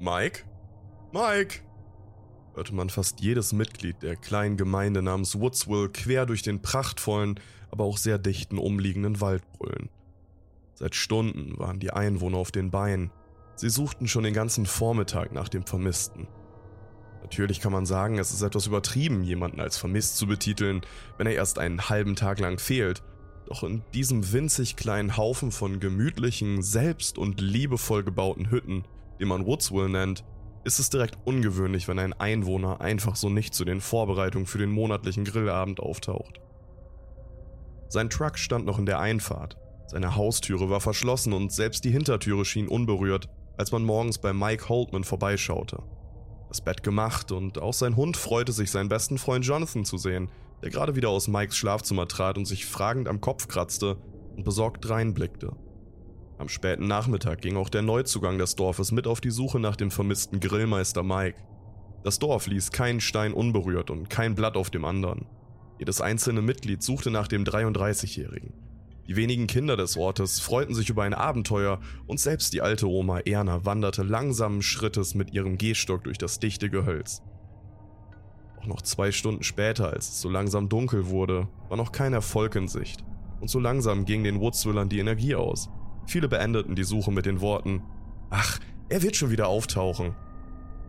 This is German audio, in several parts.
Mike? Mike? hörte man fast jedes Mitglied der kleinen Gemeinde namens Woodsville quer durch den prachtvollen, aber auch sehr dichten umliegenden Wald brüllen. Seit Stunden waren die Einwohner auf den Beinen. Sie suchten schon den ganzen Vormittag nach dem Vermissten. Natürlich kann man sagen, es ist etwas übertrieben, jemanden als vermisst zu betiteln, wenn er erst einen halben Tag lang fehlt. Doch in diesem winzig kleinen Haufen von gemütlichen, selbst und liebevoll gebauten Hütten, die man Woodsville nennt, ist es direkt ungewöhnlich, wenn ein Einwohner einfach so nicht zu den Vorbereitungen für den monatlichen Grillabend auftaucht. Sein Truck stand noch in der Einfahrt, seine Haustüre war verschlossen und selbst die Hintertüre schien unberührt, als man morgens bei Mike Holtman vorbeischaute. Das Bett gemacht und auch sein Hund freute sich, seinen besten Freund Jonathan zu sehen, der gerade wieder aus Mikes Schlafzimmer trat und sich fragend am Kopf kratzte und besorgt reinblickte. Am späten Nachmittag ging auch der Neuzugang des Dorfes mit auf die Suche nach dem vermissten Grillmeister Mike. Das Dorf ließ keinen Stein unberührt und kein Blatt auf dem anderen. Jedes einzelne Mitglied suchte nach dem 33-Jährigen. Die wenigen Kinder des Ortes freuten sich über ein Abenteuer und selbst die alte Oma Erna wanderte langsamen Schrittes mit ihrem Gehstock durch das dichte Gehölz. Auch noch zwei Stunden später, als es so langsam dunkel wurde, war noch kein Erfolg in Sicht. Und so langsam ging den Woodswillern die Energie aus. Viele beendeten die Suche mit den Worten, ach, er wird schon wieder auftauchen,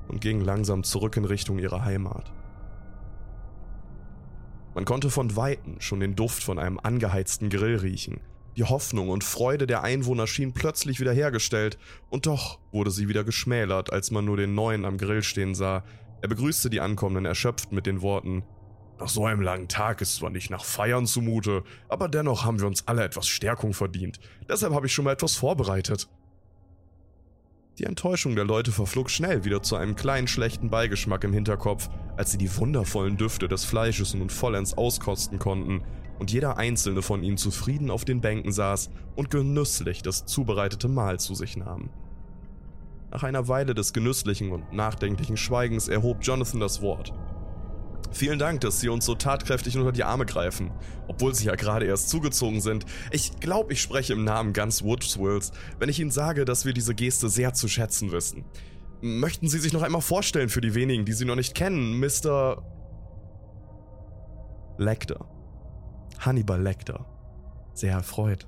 und gingen langsam zurück in Richtung ihrer Heimat. Man konnte von Weitem schon den Duft von einem angeheizten Grill riechen. Die Hoffnung und Freude der Einwohner schien plötzlich wiederhergestellt, und doch wurde sie wieder geschmälert, als man nur den Neuen am Grill stehen sah. Er begrüßte die Ankommenden erschöpft mit den Worten nach so einem langen Tag ist zwar nicht nach Feiern zumute, aber dennoch haben wir uns alle etwas Stärkung verdient. Deshalb habe ich schon mal etwas vorbereitet. Die Enttäuschung der Leute verflog schnell wieder zu einem kleinen schlechten Beigeschmack im Hinterkopf, als sie die wundervollen Düfte des Fleisches nun vollends auskosten konnten und jeder einzelne von ihnen zufrieden auf den Bänken saß und genüsslich das zubereitete Mahl zu sich nahm. Nach einer Weile des genüsslichen und nachdenklichen Schweigens erhob Jonathan das Wort. Vielen Dank, dass Sie uns so tatkräftig unter die Arme greifen, obwohl Sie ja gerade erst zugezogen sind. Ich glaube, ich spreche im Namen ganz Woodswills, wenn ich Ihnen sage, dass wir diese Geste sehr zu schätzen wissen. Möchten Sie sich noch einmal vorstellen für die wenigen, die Sie noch nicht kennen, Mr. Lecter. Hannibal Lecter. Sehr erfreut.